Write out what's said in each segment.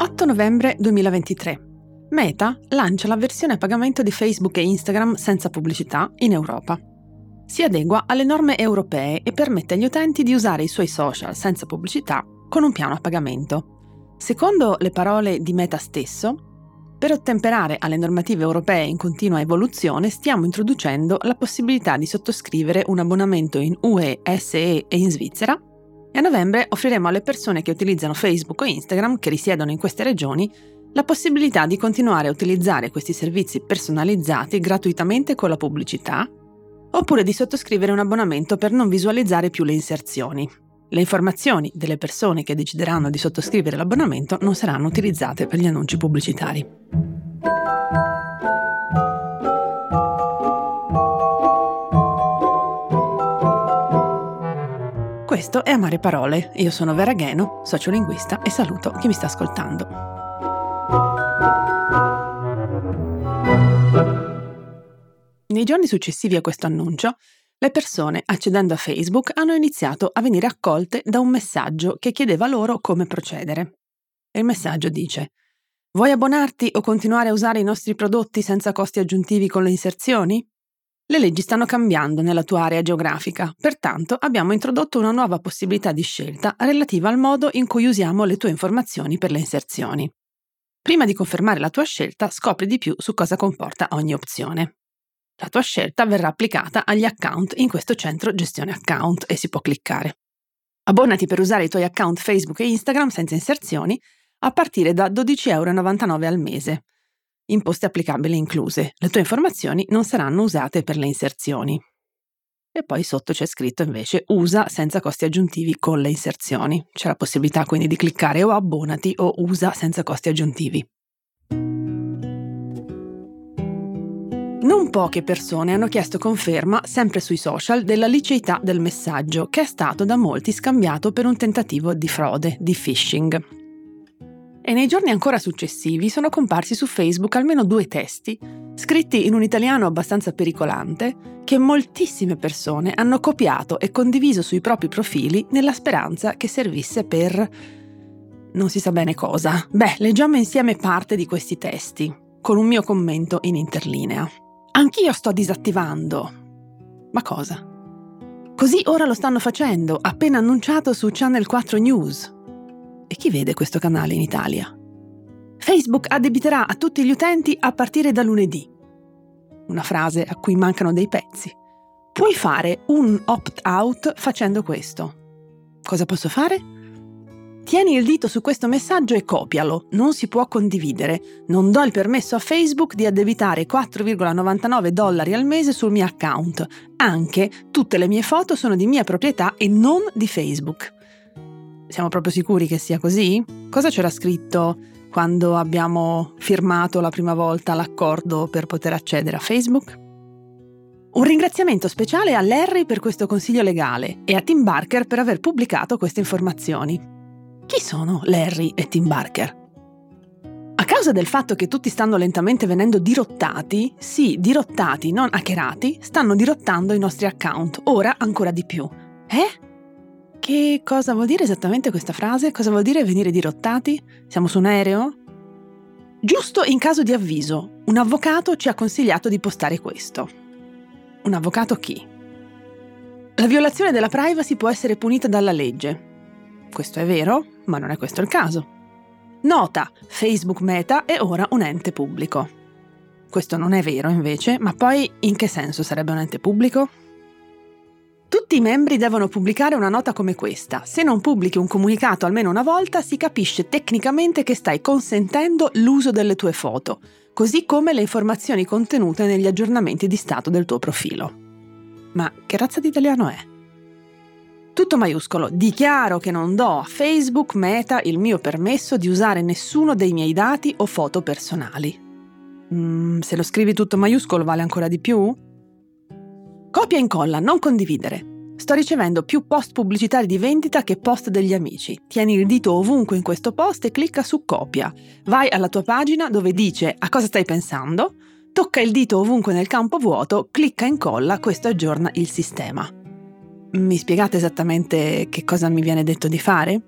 8 novembre 2023. Meta lancia la versione a pagamento di Facebook e Instagram senza pubblicità in Europa. Si adegua alle norme europee e permette agli utenti di usare i suoi social senza pubblicità con un piano a pagamento. Secondo le parole di Meta stesso, per ottemperare alle normative europee in continua evoluzione, stiamo introducendo la possibilità di sottoscrivere un abbonamento in UE, SE e in Svizzera e a novembre offriremo alle persone che utilizzano Facebook o Instagram, che risiedono in queste regioni, la possibilità di continuare a utilizzare questi servizi personalizzati gratuitamente con la pubblicità, oppure di sottoscrivere un abbonamento per non visualizzare più le inserzioni. Le informazioni delle persone che decideranno di sottoscrivere l'abbonamento non saranno utilizzate per gli annunci pubblicitari. Questo è Amare Parole. Io sono Vera Gheno, sociolinguista e saluto chi mi sta ascoltando. Nei giorni successivi a questo annuncio, le persone, accedendo a Facebook, hanno iniziato a venire accolte da un messaggio che chiedeva loro come procedere. Il messaggio dice: Vuoi abbonarti o continuare a usare i nostri prodotti senza costi aggiuntivi con le inserzioni? Le leggi stanno cambiando nella tua area geografica, pertanto abbiamo introdotto una nuova possibilità di scelta relativa al modo in cui usiamo le tue informazioni per le inserzioni. Prima di confermare la tua scelta, scopri di più su cosa comporta ogni opzione. La tua scelta verrà applicata agli account in questo centro gestione account e si può cliccare. Abbonati per usare i tuoi account Facebook e Instagram senza inserzioni a partire da 12,99 euro al mese. Imposte applicabili incluse. Le tue informazioni non saranno usate per le inserzioni. E poi sotto c'è scritto invece usa senza costi aggiuntivi con le inserzioni. C'è la possibilità quindi di cliccare o abbonati o usa senza costi aggiuntivi. Non poche persone hanno chiesto conferma, sempre sui social, della liceità del messaggio, che è stato da molti scambiato per un tentativo di frode, di phishing. E nei giorni ancora successivi sono comparsi su Facebook almeno due testi, scritti in un italiano abbastanza pericolante, che moltissime persone hanno copiato e condiviso sui propri profili nella speranza che servisse per... non si sa bene cosa. Beh, leggiamo insieme parte di questi testi, con un mio commento in interlinea. Anch'io sto disattivando. Ma cosa? Così ora lo stanno facendo, appena annunciato su Channel 4 News. E chi vede questo canale in Italia? Facebook addebiterà a tutti gli utenti a partire da lunedì. Una frase a cui mancano dei pezzi. Puoi fare un opt-out facendo questo. Cosa posso fare? Tieni il dito su questo messaggio e copialo, non si può condividere. Non do il permesso a Facebook di addebitare 4,99 dollari al mese sul mio account. Anche tutte le mie foto sono di mia proprietà e non di Facebook. Siamo proprio sicuri che sia così? Cosa c'era scritto quando abbiamo firmato la prima volta l'accordo per poter accedere a Facebook? Un ringraziamento speciale a Larry per questo consiglio legale e a Tim Barker per aver pubblicato queste informazioni. Chi sono Larry e Tim Barker? A causa del fatto che tutti stanno lentamente venendo dirottati, sì, dirottati, non hackerati, stanno dirottando i nostri account, ora ancora di più. Eh? Che cosa vuol dire esattamente questa frase? Cosa vuol dire venire dirottati? Siamo su un aereo? Giusto in caso di avviso, un avvocato ci ha consigliato di postare questo. Un avvocato chi? La violazione della privacy può essere punita dalla legge. Questo è vero, ma non è questo il caso. Nota, Facebook Meta è ora un ente pubblico. Questo non è vero invece, ma poi in che senso sarebbe un ente pubblico? I membri devono pubblicare una nota come questa. Se non pubblichi un comunicato almeno una volta, si capisce tecnicamente che stai consentendo l'uso delle tue foto, così come le informazioni contenute negli aggiornamenti di stato del tuo profilo. Ma che razza di italiano è? Tutto maiuscolo. Dichiaro che non do a Facebook Meta il mio permesso di usare nessuno dei miei dati o foto personali. Mm, se lo scrivi tutto maiuscolo vale ancora di più? Copia e incolla, non condividere. Sto ricevendo più post pubblicitari di vendita che post degli amici. Tieni il dito ovunque in questo post e clicca su copia. Vai alla tua pagina dove dice a cosa stai pensando, tocca il dito ovunque nel campo vuoto, clicca e incolla, questo aggiorna il sistema. Mi spiegate esattamente che cosa mi viene detto di fare?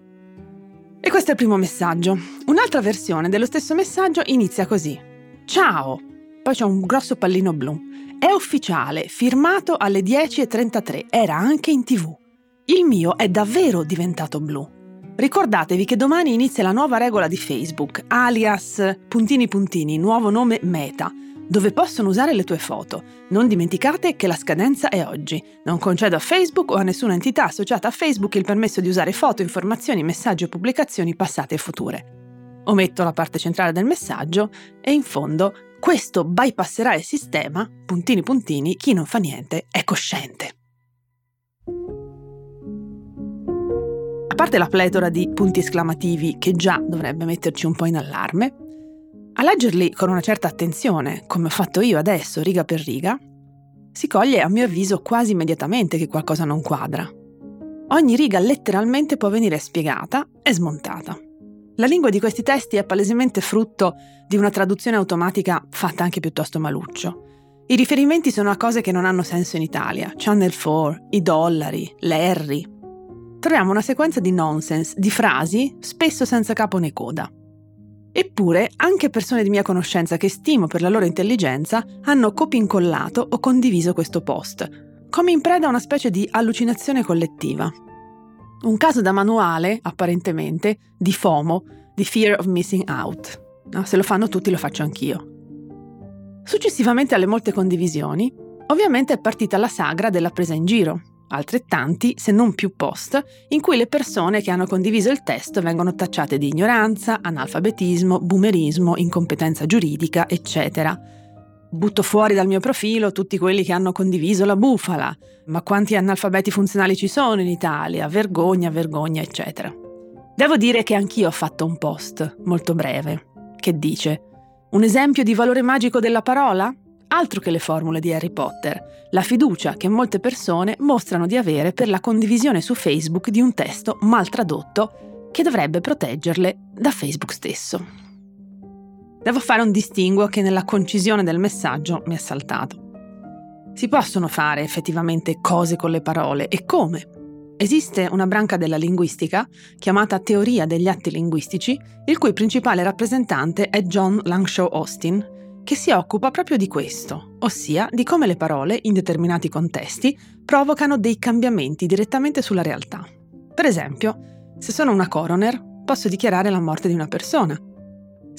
E questo è il primo messaggio. Un'altra versione dello stesso messaggio inizia così. Ciao! Poi c'è un grosso pallino blu. È ufficiale, firmato alle 10.33, era anche in tv. Il mio è davvero diventato blu. Ricordatevi che domani inizia la nuova regola di Facebook, alias puntini puntini, nuovo nome Meta dove possono usare le tue foto. Non dimenticate che la scadenza è oggi. Non concedo a Facebook o a nessuna entità associata a Facebook il permesso di usare foto, informazioni, messaggi o pubblicazioni passate e future. Ometto la parte centrale del messaggio e in fondo questo bypasserà il sistema, puntini puntini, chi non fa niente è cosciente. A parte la pletora di punti esclamativi che già dovrebbe metterci un po' in allarme, a leggerli con una certa attenzione, come ho fatto io adesso, riga per riga, si coglie a mio avviso quasi immediatamente che qualcosa non quadra. Ogni riga letteralmente può venire spiegata e smontata. La lingua di questi testi è palesemente frutto di una traduzione automatica fatta anche piuttosto maluccio. I riferimenti sono a cose che non hanno senso in Italia, Channel 4, i dollari, le. Troviamo una sequenza di nonsense, di frasi, spesso senza capo né coda. Eppure, anche persone di mia conoscenza che stimo per la loro intelligenza hanno copincollato o condiviso questo post, come in preda a una specie di allucinazione collettiva. Un caso da manuale, apparentemente, di FOMO, di Fear of Missing Out. No, se lo fanno tutti lo faccio anch'io. Successivamente alle molte condivisioni, ovviamente è partita la sagra della presa in giro, altrettanti, se non più post, in cui le persone che hanno condiviso il testo vengono tacciate di ignoranza, analfabetismo, boomerismo, incompetenza giuridica, eccetera. Butto fuori dal mio profilo tutti quelli che hanno condiviso la bufala. Ma quanti analfabeti funzionali ci sono in Italia? Vergogna, vergogna, eccetera. Devo dire che anch'io ho fatto un post, molto breve, che dice Un esempio di valore magico della parola? Altro che le formule di Harry Potter, la fiducia che molte persone mostrano di avere per la condivisione su Facebook di un testo mal tradotto che dovrebbe proteggerle da Facebook stesso. Devo fare un distinguo che nella concisione del messaggio mi è saltato. Si possono fare effettivamente cose con le parole e come? Esiste una branca della linguistica chiamata teoria degli atti linguistici, il cui principale rappresentante è John Langshaw Austin, che si occupa proprio di questo, ossia di come le parole, in determinati contesti, provocano dei cambiamenti direttamente sulla realtà. Per esempio, se sono una coroner, posso dichiarare la morte di una persona.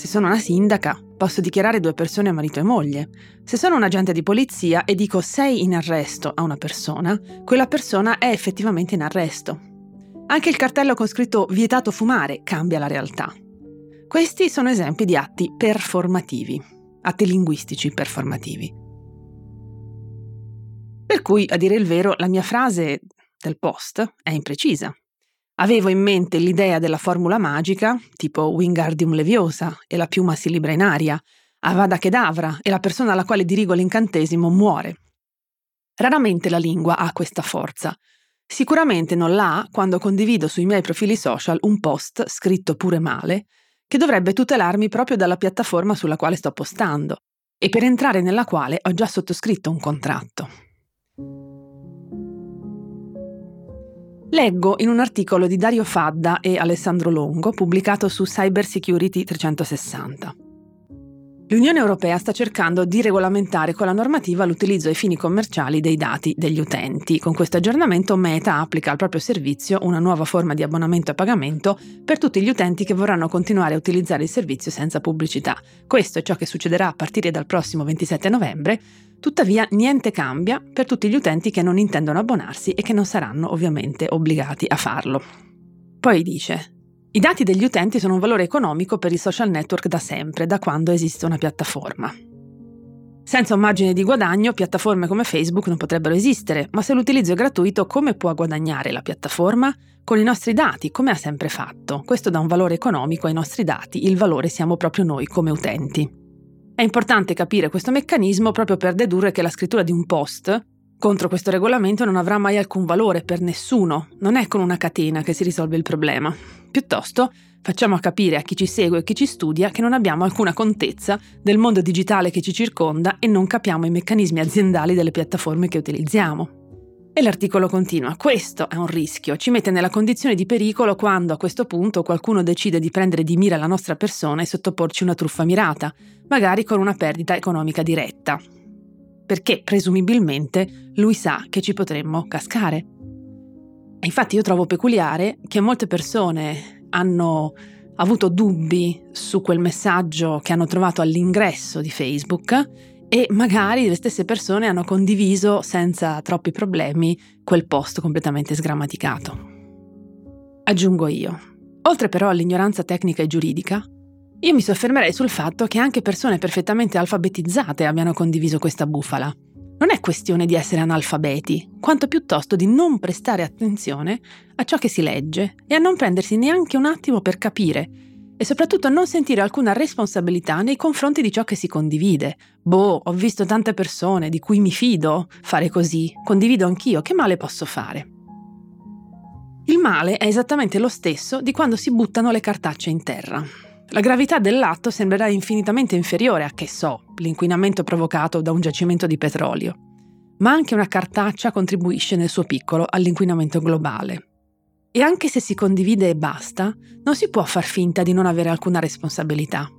Se sono una sindaca, posso dichiarare due persone marito e moglie. Se sono un agente di polizia e dico sei in arresto a una persona, quella persona è effettivamente in arresto. Anche il cartello con scritto vietato fumare cambia la realtà. Questi sono esempi di atti performativi atti linguistici performativi. Per cui, a dire il vero, la mia frase del post è imprecisa. Avevo in mente l'idea della formula magica, tipo Wingardium Leviosa e la piuma si libra in aria, Avada Kedavra e la persona alla quale dirigo l'incantesimo muore. Raramente la lingua ha questa forza. Sicuramente non l'ha quando condivido sui miei profili social un post scritto pure male che dovrebbe tutelarmi proprio dalla piattaforma sulla quale sto postando e per entrare nella quale ho già sottoscritto un contratto. Leggo in un articolo di Dario Fadda e Alessandro Longo pubblicato su Cyber Security 360. L'Unione Europea sta cercando di regolamentare con la normativa l'utilizzo ai fini commerciali dei dati degli utenti. Con questo aggiornamento Meta applica al proprio servizio una nuova forma di abbonamento a pagamento per tutti gli utenti che vorranno continuare a utilizzare il servizio senza pubblicità. Questo è ciò che succederà a partire dal prossimo 27 novembre, tuttavia niente cambia per tutti gli utenti che non intendono abbonarsi e che non saranno ovviamente obbligati a farlo. Poi dice, i dati degli utenti sono un valore economico per i social network da sempre, da quando esiste una piattaforma. Senza un margine di guadagno, piattaforme come Facebook non potrebbero esistere, ma se l'utilizzo è gratuito, come può guadagnare la piattaforma? Con i nostri dati, come ha sempre fatto. Questo dà un valore economico ai nostri dati, il valore siamo proprio noi come utenti. È importante capire questo meccanismo proprio per dedurre che la scrittura di un post contro questo regolamento non avrà mai alcun valore per nessuno, non è con una catena che si risolve il problema. Piuttosto, facciamo capire a chi ci segue e chi ci studia che non abbiamo alcuna contezza del mondo digitale che ci circonda e non capiamo i meccanismi aziendali delle piattaforme che utilizziamo. E l'articolo continua, questo è un rischio, ci mette nella condizione di pericolo quando a questo punto qualcuno decide di prendere di mira la nostra persona e sottoporci una truffa mirata, magari con una perdita economica diretta. Perché presumibilmente lui sa che ci potremmo cascare. E infatti io trovo peculiare che molte persone hanno avuto dubbi su quel messaggio che hanno trovato all'ingresso di Facebook e magari le stesse persone hanno condiviso senza troppi problemi quel post completamente sgrammaticato. Aggiungo io. Oltre però all'ignoranza tecnica e giuridica, io mi soffermerei sul fatto che anche persone perfettamente alfabetizzate abbiano condiviso questa bufala. Non è questione di essere analfabeti, quanto piuttosto di non prestare attenzione a ciò che si legge e a non prendersi neanche un attimo per capire e soprattutto non sentire alcuna responsabilità nei confronti di ciò che si condivide. Boh, ho visto tante persone di cui mi fido fare così, condivido anch'io, che male posso fare? Il male è esattamente lo stesso di quando si buttano le cartacce in terra. La gravità dell'atto sembrerà infinitamente inferiore a, che so, l'inquinamento provocato da un giacimento di petrolio, ma anche una cartaccia contribuisce nel suo piccolo all'inquinamento globale. E anche se si condivide e basta, non si può far finta di non avere alcuna responsabilità.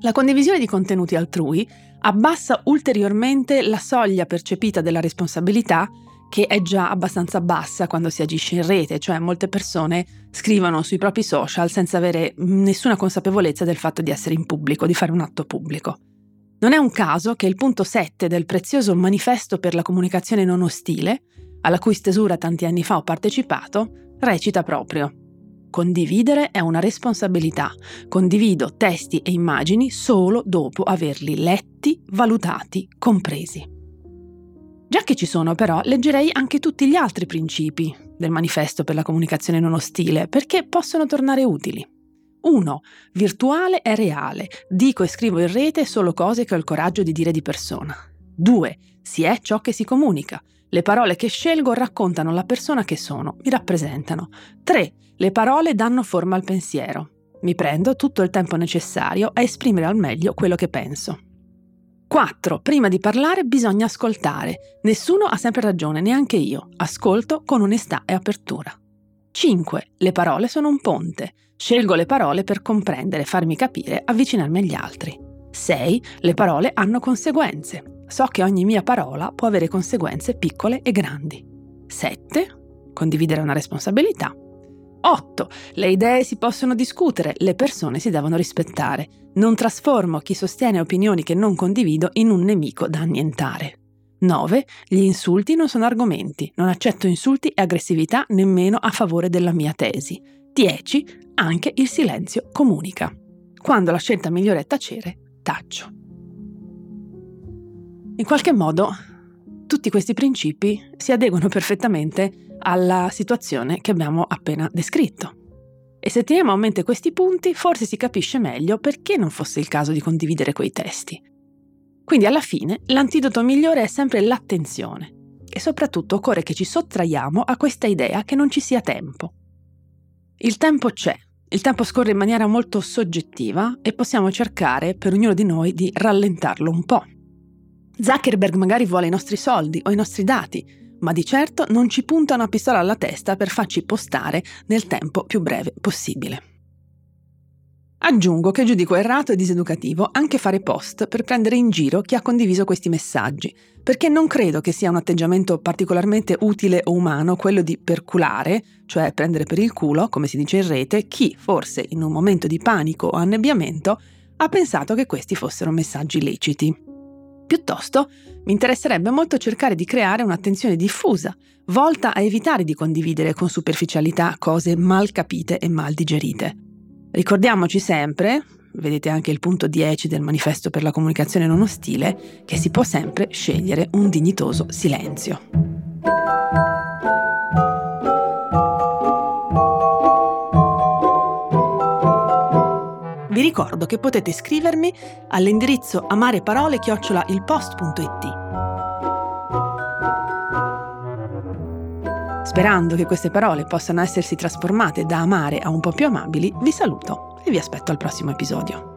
La condivisione di contenuti altrui abbassa ulteriormente la soglia percepita della responsabilità che è già abbastanza bassa quando si agisce in rete, cioè molte persone scrivono sui propri social senza avere nessuna consapevolezza del fatto di essere in pubblico, di fare un atto pubblico. Non è un caso che il punto 7 del prezioso manifesto per la comunicazione non ostile, alla cui stesura tanti anni fa ho partecipato, recita proprio Condividere è una responsabilità. Condivido testi e immagini solo dopo averli letti, valutati, compresi. Già che ci sono però, leggerei anche tutti gli altri principi del manifesto per la comunicazione non ostile, perché possono tornare utili. 1. Virtuale è reale. Dico e scrivo in rete solo cose che ho il coraggio di dire di persona. 2. Si è ciò che si comunica. Le parole che scelgo raccontano la persona che sono, mi rappresentano. 3. Le parole danno forma al pensiero. Mi prendo tutto il tempo necessario a esprimere al meglio quello che penso. 4. Prima di parlare bisogna ascoltare. Nessuno ha sempre ragione, neanche io. Ascolto con onestà e apertura. 5. Le parole sono un ponte. Scelgo le parole per comprendere, farmi capire, avvicinarmi agli altri. 6. Le parole hanno conseguenze. So che ogni mia parola può avere conseguenze piccole e grandi. 7. Condividere una responsabilità. 8. Le idee si possono discutere, le persone si devono rispettare. Non trasformo chi sostiene opinioni che non condivido in un nemico da annientare. 9. Gli insulti non sono argomenti, non accetto insulti e aggressività nemmeno a favore della mia tesi. 10. Anche il silenzio comunica. Quando la scelta migliore è tacere, taccio. In qualche modo, tutti questi principi si adeguano perfettamente alla situazione che abbiamo appena descritto. E se teniamo a mente questi punti, forse si capisce meglio perché non fosse il caso di condividere quei testi. Quindi alla fine l'antidoto migliore è sempre l'attenzione e soprattutto occorre che ci sottraiamo a questa idea che non ci sia tempo. Il tempo c'è, il tempo scorre in maniera molto soggettiva e possiamo cercare per ognuno di noi di rallentarlo un po'. Zuckerberg magari vuole i nostri soldi o i nostri dati, ma di certo non ci punta una pistola alla testa per farci postare nel tempo più breve possibile. Aggiungo che giudico errato e diseducativo anche fare post per prendere in giro chi ha condiviso questi messaggi, perché non credo che sia un atteggiamento particolarmente utile o umano quello di perculare, cioè prendere per il culo, come si dice in rete, chi forse in un momento di panico o annebbiamento ha pensato che questi fossero messaggi leciti. Piuttosto mi interesserebbe molto cercare di creare un'attenzione diffusa, volta a evitare di condividere con superficialità cose mal capite e mal digerite. Ricordiamoci sempre, vedete anche il punto 10 del manifesto per la comunicazione non ostile, che si può sempre scegliere un dignitoso silenzio. Ricordo che potete scrivermi all'indirizzo amareparole-ilpost.it. Sperando che queste parole possano essersi trasformate da amare a un po' più amabili, vi saluto e vi aspetto al prossimo episodio.